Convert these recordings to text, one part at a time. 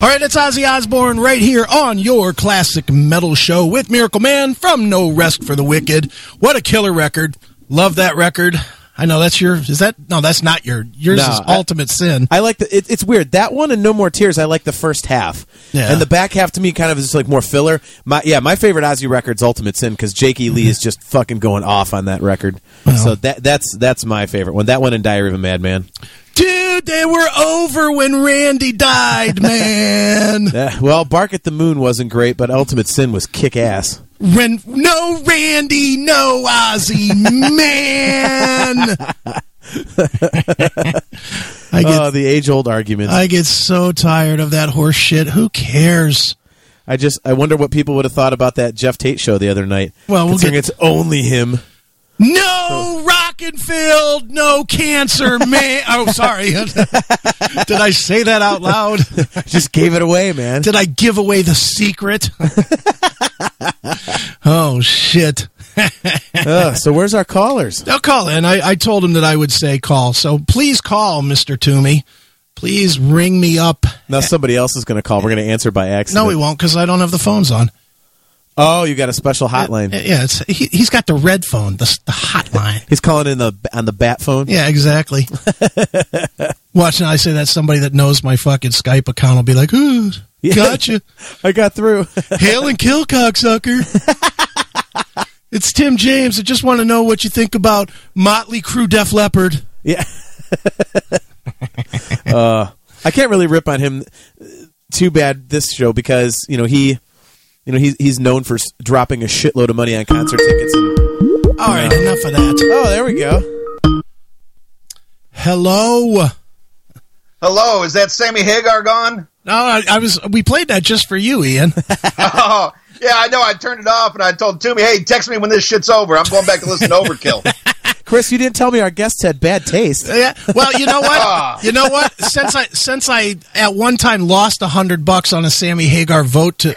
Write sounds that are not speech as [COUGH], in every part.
All right, it's Ozzy Osbourne right here on your classic metal show with Miracle Man from No Rest for the Wicked. What a killer record. Love that record. I know that's your. Is that no? That's not your. Yours No, is I- Ultimate Sin. I like the. It, it's weird that one and No More Tears. I like the first half, Yeah. and the back half to me kind of is like more filler. My yeah, my favorite Ozzy record's Ultimate Sin because Jake E. Lee is just fucking going off on that record. so that that's that's my favorite one. That one and Diary of a Madman. Dude, they were over when Randy died, man. [LAUGHS] Uh, well, Bark at the Moon wasn't great, but Ultimate Sin was kick ass. when no Randy, no Ozzy, man. [LAUGHS] I get Oh, the age old argument. I get so tired of that horse shit. Who cares? I just I wonder what people would have thought about that Geoff Tate show the other night. Well, we'll considering get- it's only him. No Rockenfeld, no cancer, [LAUGHS] man. Oh, sorry. [LAUGHS] Did I say that out loud? [LAUGHS] Just gave it away, man. Did I give away the secret? oh shit. Ugh, so where's our callers? They'll call in. I, I told him that I would say call. So please call, Mr. Toomey. Please ring me up. Now somebody else is going to call. We're going to answer by accident. No, he won't because I don't have the phones on. Oh, you got a special hotline. Yeah, it's, he, he's got the red phone, the, the hotline. He's calling in the on the bat phone. Yeah, exactly. [LAUGHS] Watch now. I say that somebody that knows my fucking Skype account will be like, "Ooh, Yeah. gotcha." [LAUGHS] I got through. [LAUGHS] Hail and kill, cocksucker. it's Tim James. I just want to know what you think about Motley Crue, Def Leppard. yeah. uh, I can't really rip on him uh, too bad this show because you know he, you know he's he's known for s- dropping a shitload of money on concert tickets. And All right, enough of that. oh, there we go. Hello. Hello, is that Sammy Hagar gone? No, I, I was. We played that just for you, Ian. [LAUGHS] Oh, yeah, I know. I turned it off and I told Toomey, hey, text me when this shit's over. I'm going back to listen to Overkill. [LAUGHS] Chris, you didn't tell me our guests had bad taste. yeah. Well, you know what? [LAUGHS] You know what? Since I since I at one time lost a hundred bucks on a Sammy Hagar vote to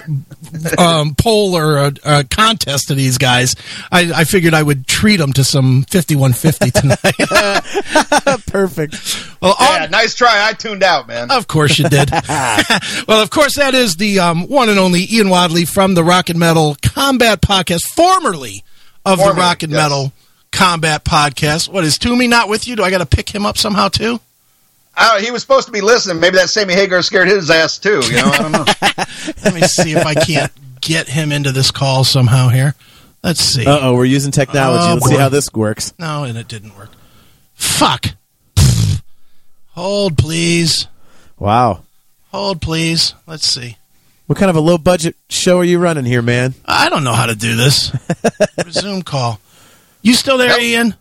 um, poll or a, a contest to these guys, I, I figured I would treat them to some fifty one fifty tonight. [LAUGHS] [LAUGHS] Perfect. well, on, yeah, nice try. I tuned out, man. Of course you did. well, of course that is the um, one and only Ian Watley from the Rock and Metal Combat Podcast, formerly of the Rock and yes. Metal Combat Podcast. What is Toomey not with you? Do I got to pick him up somehow too? Oh, he was supposed to be listening. Maybe that Sammy Hagar scared his ass too. You know, I don't know. [LAUGHS] Let me see if I can't get him into this call somehow here. Let's see. Uh oh, we're using technology. Oh, Let's see how this works. No, and it didn't work. Fuck. Hold, please. Wow. Hold, please. Let's see. What kind of a low budget show are you running here, man? I don't know how to do this. [LAUGHS] Resume call. You still there, Nope. Ian?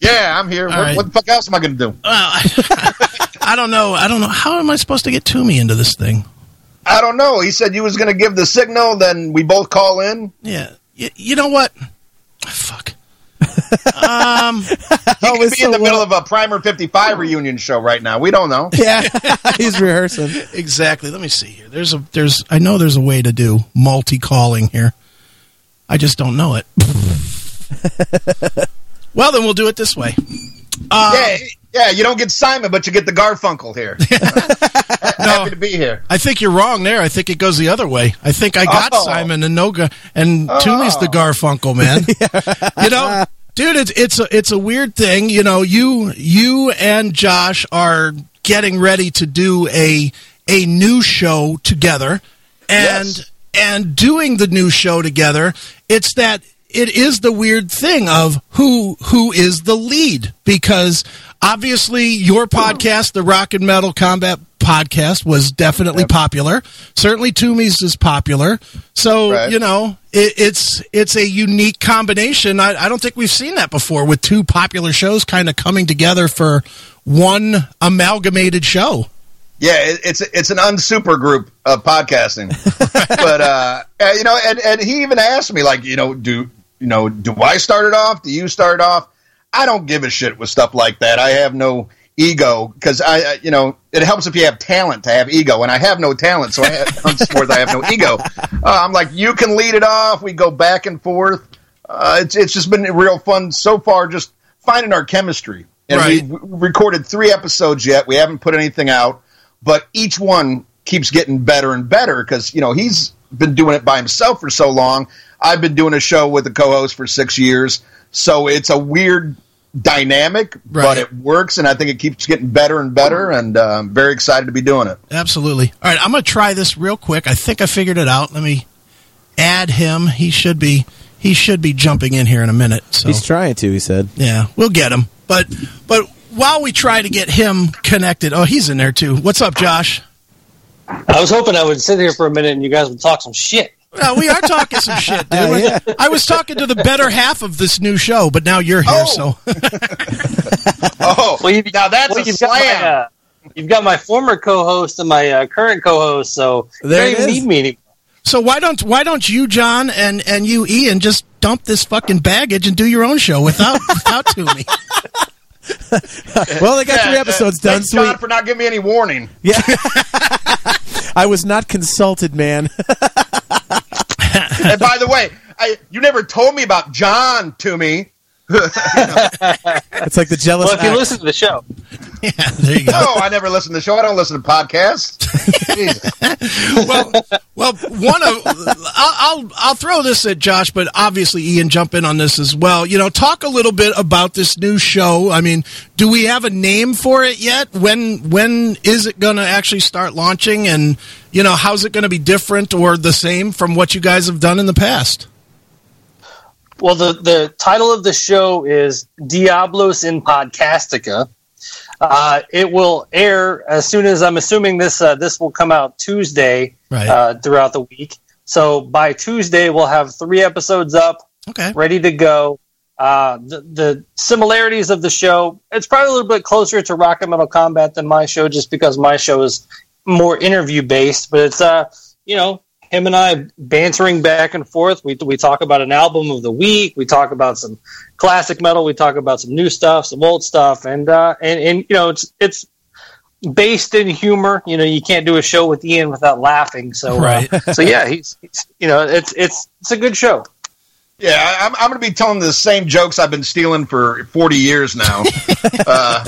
Yeah, I'm here. What, right. what the fuck else am I going to do? Well, I, [LAUGHS] I don't know. I don't know. How am I supposed to get Toomey into this thing? I don't know. He said you was going to give the signal, then we both call in. Yeah. You, you know what? Fuck. [LAUGHS] Um. He Oh, could it's be in so the middle of a Primer 55 reunion show right now. We don't know. [LAUGHS] Yeah, he's rehearsing. Exactly. Let me see here. There's a. There's. I know there's a way to do multi calling here. I just don't know it. [LAUGHS] well, then we'll do it this way. Uh, yeah, yeah. You don't get Simon, but you get the Garfunkel here. [LAUGHS] [LAUGHS] Happy to be here. I think you're wrong there. I think it goes the other way. I think I got Oh. Simon and Noga and Toomey's the Garfunkel man. you know, dude, it's it's a it's a weird thing. You know, you you and Josh are getting ready to do a a new show together, and Yes. and doing the new show together. It's that it is the weird thing of who who is the lead because obviously your podcast, the Rock and Metal Combat podcast, was definitely popular. Certainly, Toomey's is popular. So Right. you know it, it's it's a unique combination. I, I don't think we've seen that before with two popular shows kind of coming together for one amalgamated show. Yeah, it, it's it's an unsuper group of podcasting, [LAUGHS] but uh, you know, and and he even asked me like, you know, do you know, do I start it off? Do you start it off? I don't give a shit with stuff like that. I have no ego because I, you know, it helps if you have talent to have ego, and I have no talent, so I have, [LAUGHS] sports I have no ego. Uh, I'm like, you can lead it off. We go back and forth. Uh, it's it's just been real fun so far, just finding our chemistry. And Right. we, we recorded three episodes yet. We haven't put anything out, but each one keeps getting better and better because you know he's been doing it by himself for so long. I've been doing a show with a co-host for six years, so it's a weird dynamic, Right. but it works, and I think it keeps getting better and better. And uh, I'm very excited to be doing it. Absolutely. All right, I'm going to try this real quick. I think I figured it out. Let me add him. He should be he should be jumping in here in a minute. So He's trying to. He said. yeah, we'll get him. But but while we try to get him connected, oh, he's in there too. What's up, Josh? I was hoping I would sit here for a minute and you guys would talk some shit. No, we are talking some shit, dude. Oh, [LAUGHS] yeah. I was talking to the better half of this new show, but now you're here, Oh. so [LAUGHS] Oh, Well, you, now that's well, a you've got slam. my, uh, you've got my former co-host and my uh, current co-host, so There you don't even is. need me anymore. so why don't why don't you, Jon, and and you, Ian, just dump this fucking baggage and do your own show without [LAUGHS] without Toomey? Well, they got three episodes uh, done. thanks, Jon, Sweet. for not giving me any warning. Yeah. I was not consulted, man. [LAUGHS] and by the way, I, you never told me about John to me. [LAUGHS] It's like the jealous. Well, if you act. listen to the show, [LAUGHS] yeah, there you go. No, I never listen to the show. I don't listen to podcasts. [LAUGHS] Well, well, one of I'll, I'll I'll throw this at Josh, but obviously Ian jump in on this as well. You know, talk a little bit about this new show. I mean, do we have a name for it yet? When when is it going to actually start launching? And you know, how's it going to be different or the same from what you guys have done in the past? Well, the the title of the show is Diabolus in Podcastica. Uh, it will air as soon as I'm assuming this uh, this will come out Tuesday Right. uh, throughout the week. So by Tuesday, we'll have three episodes up. Okay. ready to go. Uh, the, the similarities of the show, it's probably a little bit closer to Rock and Metal Combat than my show, just because my show is more interview based. But it's, uh, you know, him and I bantering back and forth. We, we talk about an album of the week. We talk about some classic metal. We talk about some new stuff, some old stuff, and uh, and and you know, it's it's based in humor. You know, you can't do a show with Ian without laughing. So, uh, [LAUGHS] so yeah, he's, he's you know, it's it's it's a good show. Yeah, I- I'm, I'm going to be telling the same jokes I've been stealing for 40 years now. [LAUGHS] uh,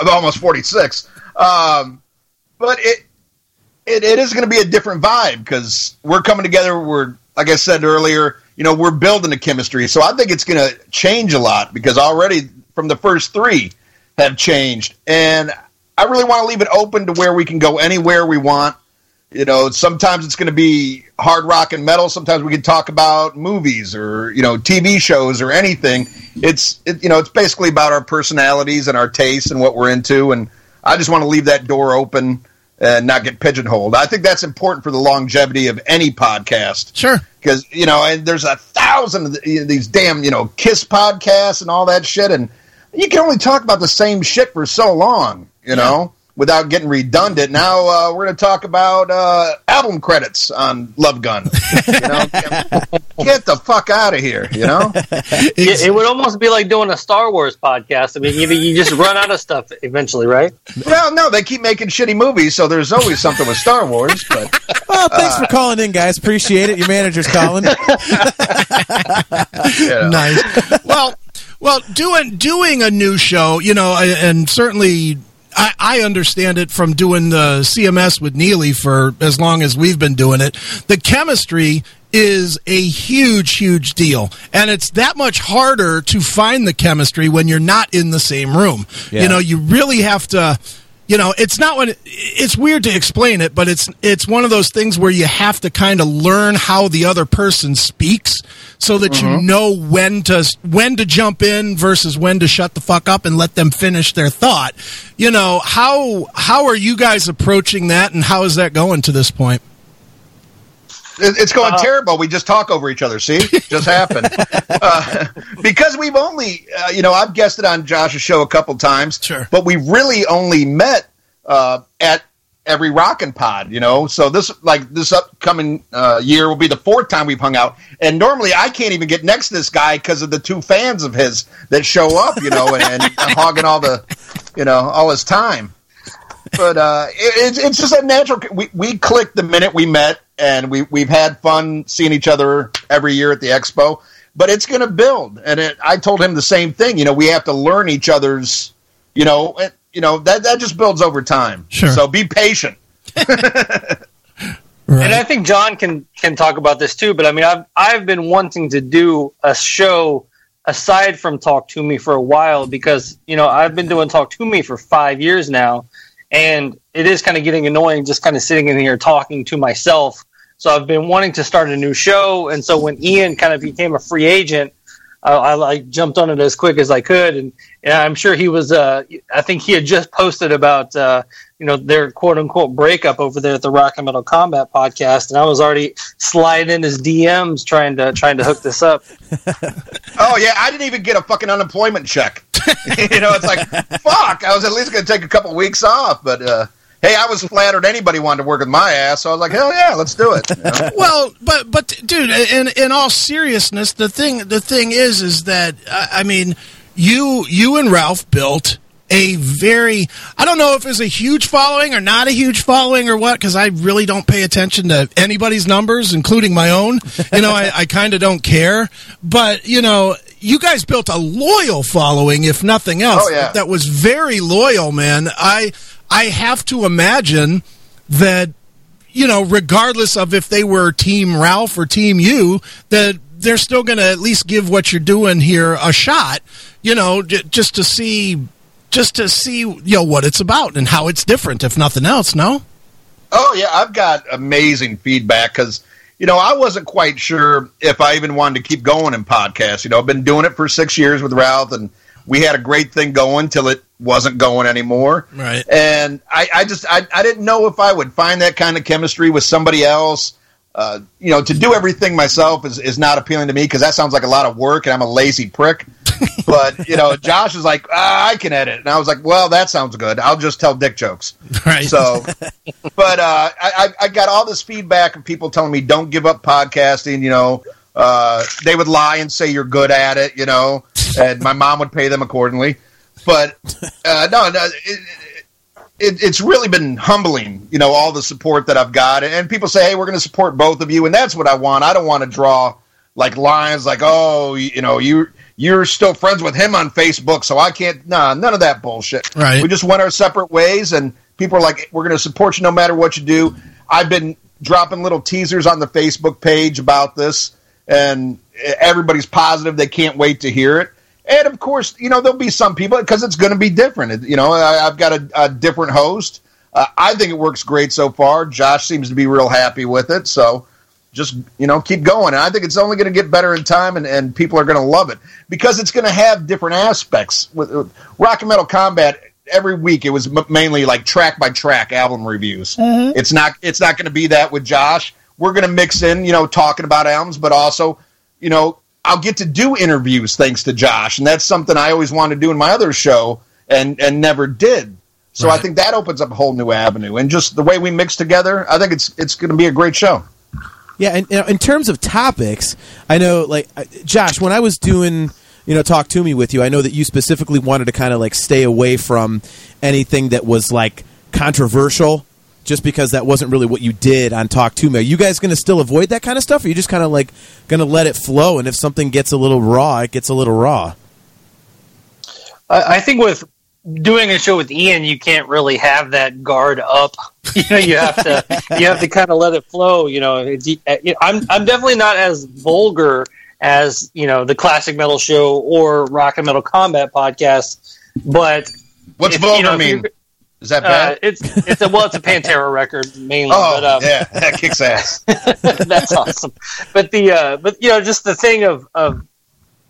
[LAUGHS] almost 46. Um, but it, it, it is going to be a different vibe because we're coming together. We're, like I said earlier, you know, we're building a chemistry. So I think it's going to change a lot because already from the first three have changed. And I really want to leave it open to where we can go anywhere we want. You know, sometimes it's going to be hard rock and metal. Sometimes we can talk about movies or you know TV shows or anything. It's it, you know it's basically about our personalities and our tastes and what we're into. And I just want to leave that door open and not get pigeonholed. I think that's important for the longevity of any podcast Sure. because you know, and there's a thousand of the- these damn you know Kiss podcasts and all that shit, and you can only talk about the same shit for so long, you know, without getting redundant. Now uh, we're going to talk about uh, album credits on Love Gun. [LAUGHS] You know, get the fuck out of here, you know. [LAUGHS] It, it would almost be like doing a Star Wars podcast. I mean, you, you just run out of stuff eventually, right? Well, no, they keep making shitty movies, so there's always something with Star Wars. But [LAUGHS] Well, thanks for calling in, guys. Appreciate it. Your manager's calling. you know. nice. Well, well, doing doing a new show, you know, and certainly I, I understand it from doing the CMS with Neely for as long as we've been doing it. The chemistry is a huge, huge deal, and it's that much harder to find the chemistry when you're not in the same room. Yeah. You know, you really have to you know it's not when it's weird to explain it but it's it's one of those things where you have to kind of learn how the other person speaks so that you mm-hmm. know when to when to jump in versus when to shut the fuck up and let them finish their thought. You know how how are you guys approaching that and how is that going to this point It's going terrible. We just talk over each other. See, just happened [LAUGHS] uh, [LAUGHS] because we've only, uh, you know, I've guested on Josh's show a couple times, Sure. but we really only met uh, at every rockin' pod, you know. So this like this upcoming uh, year will be the fourth time we've hung out, and normally I can't even get next to this guy because of the two fans of his that show up, you know, and, and hogging all the, you know, all his time. But uh, it, it's it's just a natural. We we clicked the minute we met, and we we've had fun seeing each other every year at the expo. But it's going to build, and it, I told him the same thing. You know, we have to learn each other's. You know, it, you know that that just builds over time. Sure. So be patient. Right. [LAUGHS] And I think Jon can can talk about this too. But I mean, I've I've been wanting to do a show aside from Talk Toomey for a while because you know I've been doing Talk Toomey for five years now, and it is kind of getting annoying just kind of sitting in here talking to myself. So I've been wanting to start a new show, and so when Ian kind of became a free agent, uh, I like jumped on it as quick as I could, and, and I'm sure he was. Uh, I think he had just posted about uh, you know their quote unquote breakup over there at the Rock and Metal Combat podcast, and I was already sliding in his DMs trying to trying to hook this up. [LAUGHS] Oh yeah, I didn't even get a fucking unemployment check. [LAUGHS] you know, it's like fuck. I was at least going to take a couple weeks off, but uh, hey, I was flattered anybody wanted to work with my ass, so I was like, hell yeah, let's do it. you know? [LAUGHS] well, but but dude, in in all seriousness, the thing the thing is is that I I mean, you you and Ralph built a very I don't know if it's a huge following or not a huge following or what because I really don't pay attention to anybody's numbers, including my own. You know, I, I kind of don't care, but you know. You guys built a loyal following, if nothing else. Oh, yeah. That was very loyal, man. I I have to imagine that you know, regardless of if they were Team Ralph or Team you, that they're still going to at least give what you're doing here a shot. You know, j- just to see, just to see, you know, what it's about and how it's different, if nothing else. No. Oh yeah, I've got amazing feedback because you know I wasn't quite sure if I even wanted to keep going in podcasts. You know, I've been doing it for six years with Ralph, and we had a great thing going till it wasn't going anymore. Right. And I, I just I, I didn't know if I would find that kind of chemistry with somebody else. Uh, you know, to do everything myself is, is not appealing to me because that sounds like a lot of work, and I'm a lazy prick. [LAUGHS] but you know, Josh is like, ah, I can edit, and I was like, well, that sounds good. I'll just tell dick jokes. Right. So, [LAUGHS] but uh, I, I I got all this feedback of people telling me don't give up podcasting. You know, uh, they would lie and say you're good at it. You know, and my mom would pay them accordingly. But uh, no, no. It, it, it's really been humbling, you know, all the support that I've got. And people say, hey, we're going to support both of you. And that's what I want. I don't want to draw like lines like, oh, you, you know, you, you're still friends with him on Facebook, so I can't. Nah, none of that bullshit. Right. We just went our separate ways, and people are like, we're going to support you no matter what you do. I've been dropping little teasers on the Facebook page about this, and everybody's positive. They can't wait to hear it. And of course, you know, there'll be some people because it's going to be different. You know, I, I've got a, a different host. Uh, I think it works great so far. Josh seems to be real happy with it. So just, you know, keep going. And I think it's only going to get better in time and, and people are going to love it because it's going to have different aspects. With, with Rock and Metal Combat, every week it was m- mainly like track by track album reviews. It's not, it's not going to be that with Josh. We're going to mix in, you know, talking about albums, but also, you know, I'll get to do interviews thanks to Josh, and that's something I always wanted to do in my other show and and never did. So I think that opens up a whole new avenue, and just the way we mix together, I think it's it's going to be a great show. Yeah, and you know, in terms of topics, I know, like Josh, when I was doing, you know, Talk Toomey with you, I know that you specifically wanted to kind of like stay away from anything that was like controversial, just because that wasn't really what you did on Talk Toomey. Are you guys going to still avoid that kind of stuff? Or are you just kind of like going to let it flow? And if something gets a little raw, it gets a little raw. I, I think with doing a show with Ian, you can't really have that guard up. [LAUGHS] You know, you have to you have to kind of let it flow. You know, It's- eh, I'm I'm definitely not as vulgar as you know the classic metal show or rock and metal combat podcast, but What's if- vulgar you know, mean? You're- Is that Uh, bad? it's it's a well, it's a Pantera record mainly, oh, but um, yeah, that kicks ass. [LAUGHS] that's awesome. But the uh, but you know, just the thing of of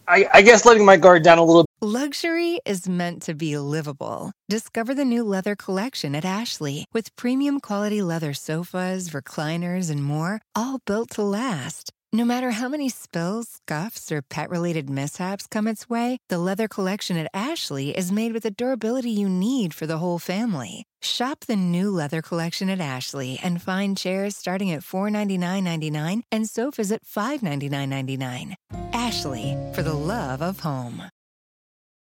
I, I guess letting my guard down a little Luxury is meant to be livable. Discover the new leather collection at Ashley with premium quality leather sofas, recliners, and more, all built to last. No matter how many spills, scuffs, or pet related mishaps come its way, the leather collection at Ashley is made with the durability you need for the whole family. Shop the new leather collection at Ashley and find chairs starting at $499.99 and sofas at $599.99. Ashley, for the love of home.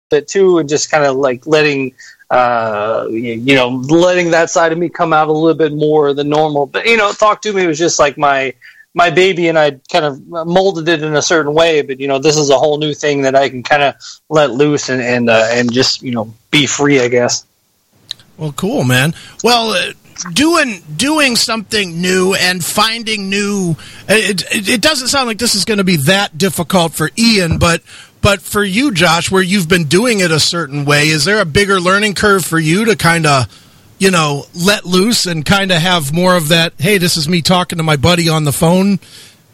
Bit too, and just kind of like letting, uh, you know, letting that side of me come out a little bit more than normal. But you know, Talk Toomey was just like my my baby, and I kind of molded it in a certain way. But you know, this is a whole new thing that I can kind of let loose and and uh, and just you know be free, I guess. Well, cool, man. Well, uh, doing doing something new and finding new. It, it, it doesn't sound like this is going to be that difficult for Ian, but but for you, Josh, where you've been doing it a certain way, is there a bigger learning curve for you to kind of, you know, let loose and kind of have more of that? Hey, this is me talking to my buddy on the phone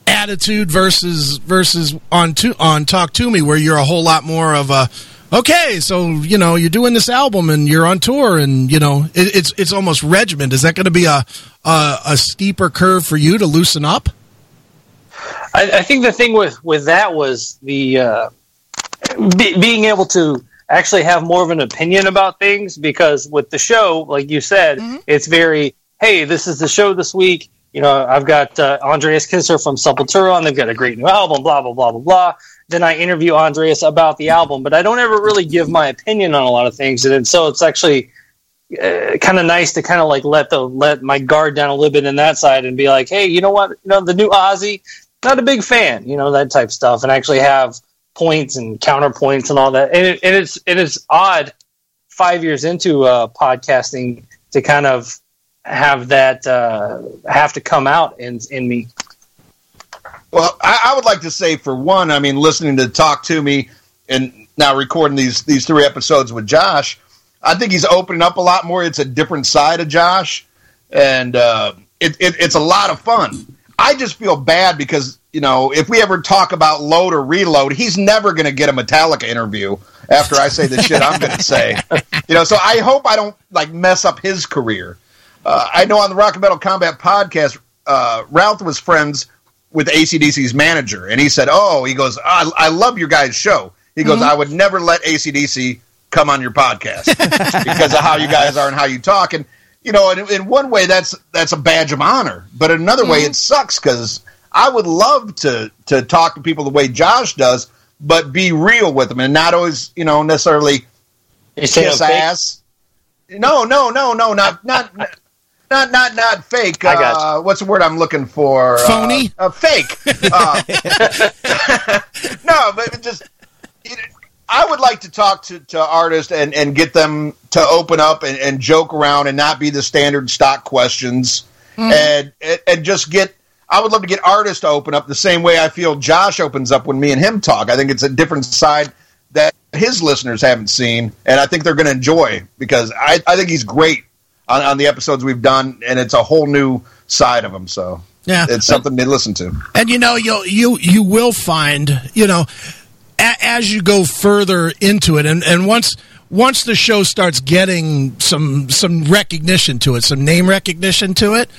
attitude versus versus on to on Talk Toomey, where you're a whole lot more of a okay, so you know you're doing this album and you're on tour and you know it, it's it's almost regiment. Is that going to be a, a a steeper curve for you to loosen up? I, I think the thing with with that was the uh, be, being able to actually have more of an opinion about things because with the show, like you said, it's very hey, this is the show this week. You know, I've got uh, Andreas Kisser from Sepultura, and they've got a great new album. Blah blah blah blah blah. Then I interview Andreas about the album, but I don't ever really give my opinion on a lot of things, and so it's actually uh, kind of nice to kind of like let the let my guard down a little bit in that side and be like, hey, you know what? You know, the new Ozzy, not a big fan. You know that type of stuff, and actually have points and counterpoints and all that. And, it, it's it is odd five years into uh, podcasting to kind of have that uh, have to come out in in me. Well, I, I would like to say, for one, I mean, listening to Talk Toomey and now recording these these three episodes with Josh, I think he's opening up a lot more. It's a different side of Josh, and uh, it, it, it's a lot of fun. I just feel bad because you know if we ever talk about load or reload, he's never going to get a Metallica interview after I say the shit I'm going to say. [LAUGHS] You know, so I hope I don't like mess up his career. Uh, I know on the Rock and Metal Combat podcast, uh, Ralph was friends with ACDC's manager, and he said, "Oh, he goes, I, I love your guys' show." He goes, "I would never let ACDC come on your podcast [LAUGHS] because of how you guys are and how you talk." And you know, in, in one way, that's that's a badge of honor, but in another way, it sucks because I would love to to talk to people the way Josh does, but be real with them and not always, you know, necessarily kiss I'm ass. No, no, no, no, not not [LAUGHS] not not not fake. I got uh, what's the word I'm looking for? Uh, Phony? Uh, fake. [LAUGHS] Uh, [LAUGHS] no, but just you know, I would like to talk to, to artists and, and get them to open up and, and joke around and not be the standard stock questions mm-hmm. and, and and just get. I would love to get artists to open up the same way I feel Josh opens up when me and him talk. I think it's a different side that his listeners haven't seen, and I think they're going to enjoy because I, I think he's great on, on the episodes we've done, and it's a whole new side of him. So Yeah. it's something to listen to. And you know, you'll you you will find, you know, a, as you go further into it, and and once once the show starts getting some some recognition to it, some name recognition to it,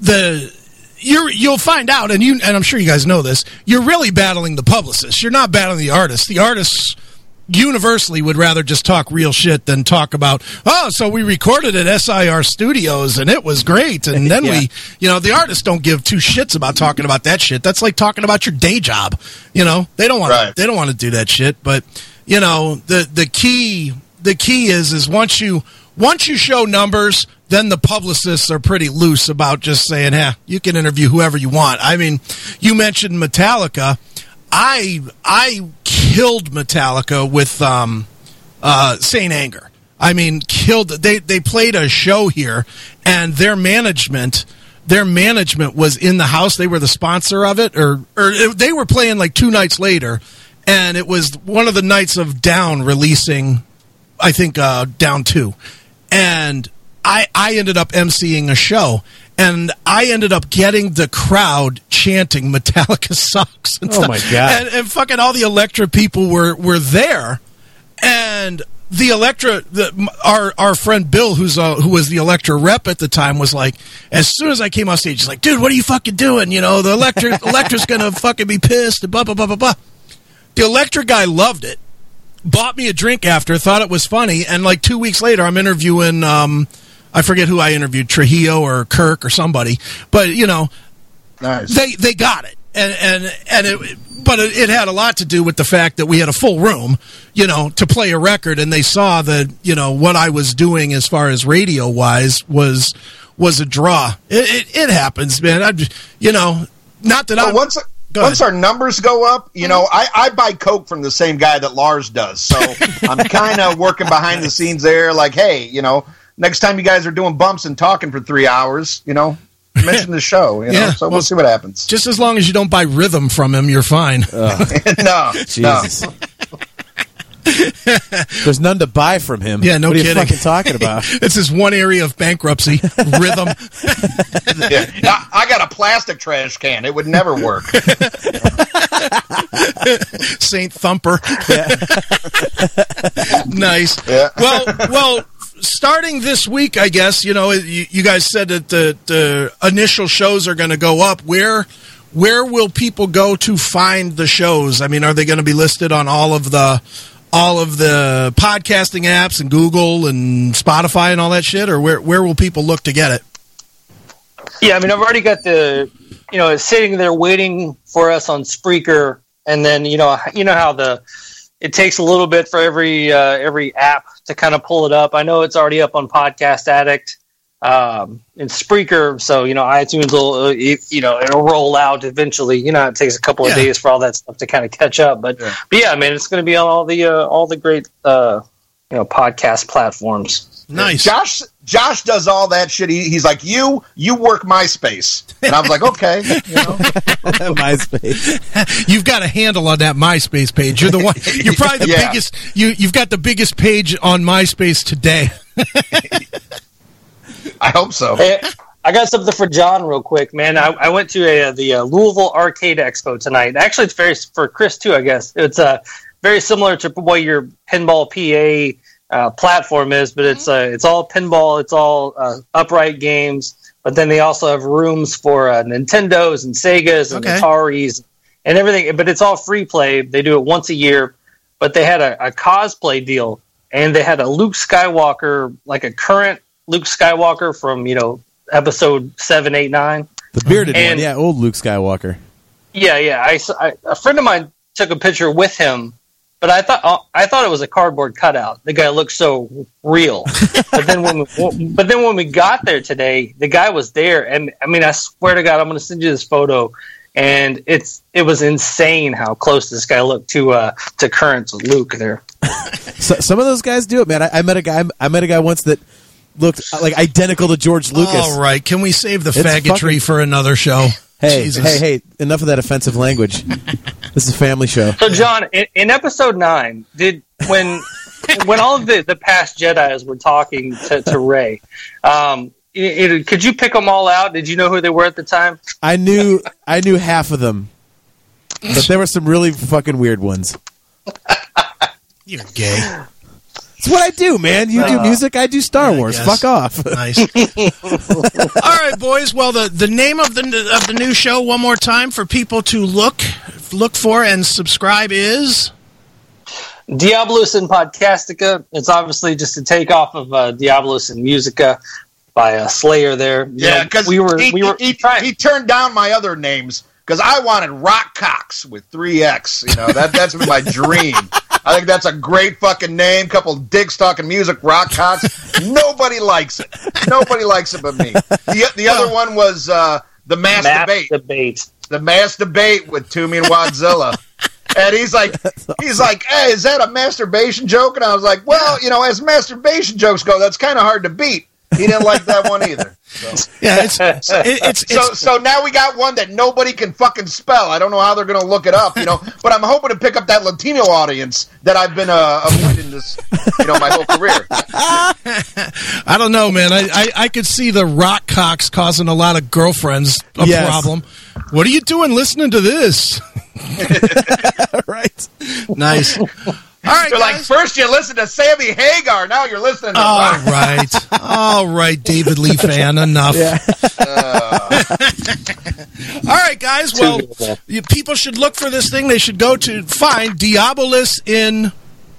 the you're you'll find out, and you and I'm sure you guys know this. You're really battling the publicists. You're not battling the artists. The artists universally would rather just talk real shit than talk about oh so we recorded at SIR Studios and it was great. And then [LAUGHS] Yeah. we you know the artists don't give two shits about talking about that shit. That's like talking about your day job you know? They don't want Right. they don't want to do that shit. But you know the the key the key is is once you once you show numbers then the publicists are pretty loose about just saying yeah you can interview whoever you want. I mean you mentioned metallica. I i killed metallica with um uh saint anger. I mean killed they they played a show here and their management their management was in the house. They were the sponsor of it or or they were playing like two nights later and it was one of the nights of down releasing I think uh, down two, and I I ended up emceeing a show, and I ended up getting the crowd chanting "Metallica [LAUGHS] sucks." And Oh, my God. And, and fucking all the Elektra people were were there, and the Elektra, the, our our friend Bill, who's uh, who was the Elektra rep at the time, was like, as soon as I came off stage, he's like, "Dude, what are you fucking doing? You know, the Elektra [LAUGHS] Elektra's gonna fucking be pissed." And blah blah blah blah blah. The Elektra guy loved it, bought me a drink after, thought it was funny, and like two weeks later, I'm interviewing. Um, I forget who I interviewed, Trujillo or Kirk or somebody, but you know, Nice. they they got it and and and it but it, it had a lot to do with the fact that we had a full room you know to play a record and they saw that you know what i was doing as far as radio wise was was a draw it, it, it happens man i you know not that i Well, once Go once our numbers go up, you know, I, I buy Coke from the same guy that Lars does. So I'm [LAUGHS] kind of working behind the scenes there. Like, hey, you know, next time you guys are doing bumps and talking for three hours, you know, mention the show. You know, Yeah, so well- we'll see what happens. just as long as you don't buy rhythm from him you're fine [LAUGHS] no, no. Jesus. [LAUGHS] There's none to buy from him. Yeah, no what are you kidding. fucking talking about? it's [LAUGHS] this one area of bankruptcy rhythm Yeah. I, I got a plastic trash can. It would never work. Saint Thumper. nice. Yeah. Well, well, starting this week, I guess you know you, you guys said that the, the initial shows are going to go up. Where where will people go to find the shows? I mean, are they going to be listed on all of the all of the podcasting apps and Google and Spotify and all that shit, or where where will people look to get it? Yeah, I mean, I've already got the, you know, sitting there waiting for us on Spreaker, and then you know, you know how the, it takes a little bit for every uh, every app to kind of pull it up. I know it's already up on Podcast Addict, um, and Spreaker, so you know, iTunes will, uh, you know, it'll roll out eventually. You know, it takes a couple of Yeah. days for all that stuff to kind of catch up, but Yeah. but yeah, I mean, it's going to be on all the uh, all the great, uh, you know, podcast platforms. Nice. Josh Josh does all that shit. He, he's like, you you work MySpace, and I was like, okay, [LAUGHS] you know. [LAUGHS] MySpace. You've got a handle on that MySpace page. You're the one. You're probably the [LAUGHS] Yeah. biggest. You you've got the biggest page on MySpace today. I hope so. Hey, I got something for Jon real quick, man. I, I went to a, the uh, Louisville Arcade Expo tonight. Actually, it's very for Chris too. I guess it's uh, very similar to what your pinball PA uh, platform is, but it's uh, it's all pinball. It's all uh, upright games. But then they also have rooms for uh, Nintendos and Segas and Okay. Ataris and everything. But it's all free play. They do it once a year. But they had a, a cosplay deal, and they had a Luke Skywalker, like a current Luke Skywalker from you know episode seven, eight, nine. The bearded one. And- Yeah, old Luke Skywalker. Yeah, yeah. I, s- I- a friend of mine took a picture with him, but I thought uh, I thought it was a cardboard cutout. The guy looked so real. [LAUGHS] but then when we, but then when we got there today, the guy was there, and I mean, I swear to God, I'm going to send you this photo. And it's it was insane how close this guy looked to uh, to current Luke there. [LAUGHS] So, some of those guys do it, man. I, I met a guy. I met a guy once that looked like identical to George Lucas. All right, can we save the It's faggotry fucking- for another show? Hey, Jesus. hey, hey! Enough of that offensive language. [LAUGHS] this is a family show. So, Jon, in, in episode nine, did when [LAUGHS] when all of the, the past Jedi's were talking to, to Rey, um, it, it- could you pick them all out? Did you know who they were at the time? I knew, I knew half of them, but there were some really fucking weird ones. [LAUGHS] You're gay. It's what I do, man. You do music, I do Star I Wars. Fuck off. [LAUGHS] Nice. [LAUGHS] All right, boys. Well, the, the name of the of the new show one more time for people to look look for and subscribe is Diabolus in Podcastica. It's obviously just a takeoff of uh, Diabolus in Musica by uh, Slayer. There, You Yeah, because we were he, we were he, trying. he turned down my other names because I wanted Rock Cox with three X. You know that that's been my dream. [LAUGHS] I think that's a great fucking name. Couple dicks talking music, Rock Cox. [LAUGHS] Nobody likes it. Nobody likes it but me. The, the other one was uh, the Mass Map Debate. debate. the Mass Debate with Toomey and Wadzilla. [LAUGHS] And he's like, he's like, hey, is that a masturbation joke? And I was like, well, you know, as masturbation jokes go, that's kind of hard to beat. He didn't like that one either. [LAUGHS] yeah. It's [LAUGHS] it, it's, So, it's so now we got one that nobody can fucking spell. I don't know how they're going to look it up, you know. But I'm hoping to pick up that Latino audience that I've been uh, avoiding this, you know, my whole career. [LAUGHS] I don't know, man. I, I I could see the rock cocks causing a lot of girlfriends a Yes. problem. What are you doing listening to this? right. Nice. All right, You're like, first you listen to Sammy Hagar, now you're listening to All Rock. right. [LAUGHS] All right, David Lee fan, enough. [LAUGHS] All right, guys. Well, you, people should look for this thing. They should go to find Diabolus in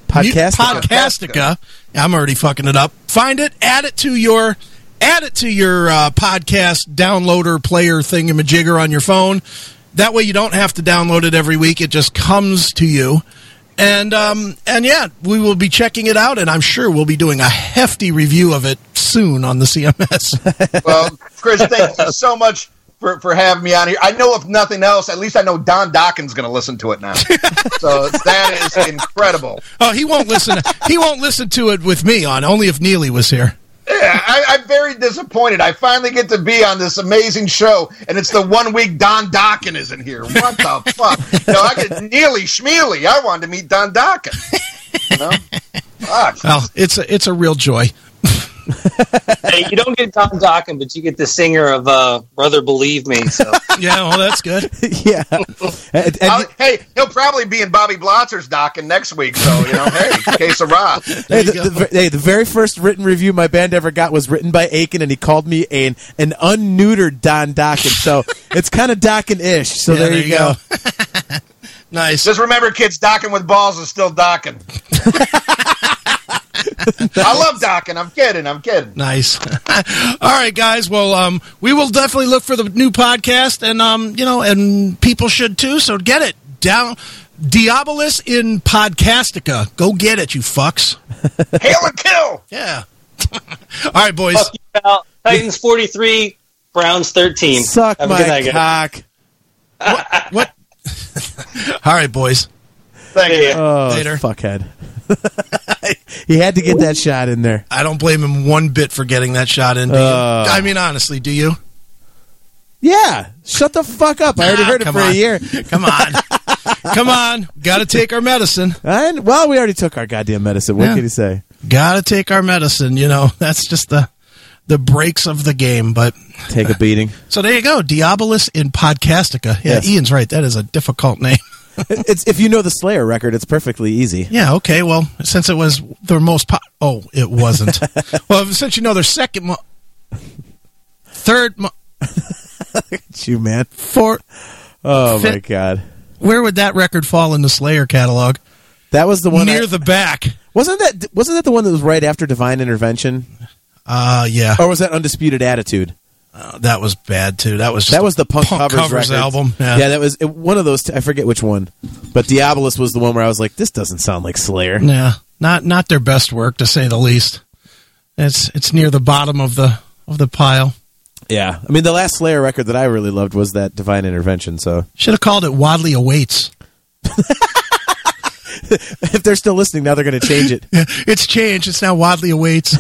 Podcastica. Podcastica. I'm already fucking it up. Find it, add it to your add it to your uh, podcast downloader player thingamajigger on your phone. That way you don't have to download it every week. It just comes to you. And um, and yeah, we will be checking it out, and I'm sure we'll be doing a hefty review of it soon on the CMS. [LAUGHS] Well, Chris, thank you so much for, for having me on here. I know if nothing else, at least I know Don Dokken going to listen to it now. [LAUGHS] so that is incredible. oh, he won't listen. he won't listen to it with me on. Only if Neely was here. Yeah, I, I'm very disappointed. I finally get to be on this amazing show, and it's the one week Don Dokken isn't here. What the [LAUGHS] fuck? No, I could neely schmeely. I wanted to meet Don Dokken. You know? [LAUGHS] Fuck. Well, it's a, it's a real joy. [LAUGHS] hey, you don't get Tom Dokken, but you get the singer of uh, "Brother Believe Me." So [LAUGHS] Yeah, well, that's good. [LAUGHS] yeah. And- and- hey, he'll probably be in Bobby Blotzer's Dokken next week, so, you know, hey, [LAUGHS] case of rock. Hey the, the, hey, the very first written review my band ever got was written by Akin, and he called me an an unneutered Don Dokken. So it's kind of Dokken-ish. So Yeah, there, you go. nice. Just remember, kids, Dokken with balls is still Dokken. I love Dokken. I'm kidding. I'm kidding. Nice. [LAUGHS] All right, guys. Well, um, we will definitely look for the new podcast, and um, you know, and people should too. So get it down. Diabolus in Podcastica. Go get it, you fucks. [LAUGHS] Hail and kill. Yeah. [LAUGHS] All right, boys. Fuck you, pal. Titans forty-three, Browns thirteen. Suck Have a good night, my cock. What? All right, boys. Thank you. Oh, Later. fuckhead. [LAUGHS] he had to get that shot in there. I don't blame him one bit for getting that shot in. Do you? Uh. I mean, honestly, do you? Yeah, shut the fuck up. I already Ah, heard it for a on. year. [LAUGHS] Come on. Come on. Got to take our medicine. And well, we already took our goddamn medicine. What Yeah. can you say? Got to take our medicine. You know, [LAUGHS] that's just the the breaks of the game. But Take a beating. so there you go. Diabolus in Podcastica. Yeah, Yes. Ian's right. That is a difficult name. [LAUGHS] it's if you know the Slayer record, it's perfectly easy. Yeah. Okay. Well, since it was their most po- oh, it wasn't. [LAUGHS] well, since you know their second, mo- third, mo- [LAUGHS] you, man. fourth. Oh my god, Where would that record fall in the Slayer catalog? that was the one. Near I- the back. wasn't that wasn't that the one that was right after Divine Intervention, Uh yeah. or was that Undisputed Attitude? Uh, that was bad too. That was That was the Punk, Covers, records. album. [LAUGHS] Yeah. that was it, one of those. T- I forget which one, but Diabolus was the one where I was like, "This doesn't sound like Slayer." Yeah. Not not their best work to say the least. It's it's near the bottom of the of the pile. Yeah, I mean, the last Slayer record that I really loved was that Divine Intervention. So Should have called it Watley Awaits. [LAUGHS] if they're still listening now, they're going to change it. [LAUGHS] It's changed. It's now Watley Awaits.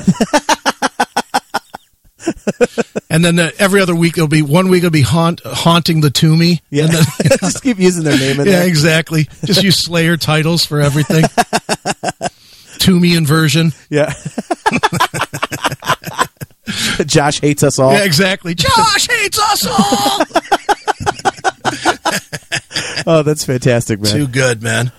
And then the, every other week it'll be one week it'll be haunt, haunting the Toomey. Yeah, And then, [LAUGHS] just keep using their name in yeah, there. exactly. Just use Slayer titles for everything. [LAUGHS] Toomey inversion. Yeah. [LAUGHS] Josh hates us all. Yeah, exactly. Josh hates us all. Oh, that's fantastic, man. Too good, man.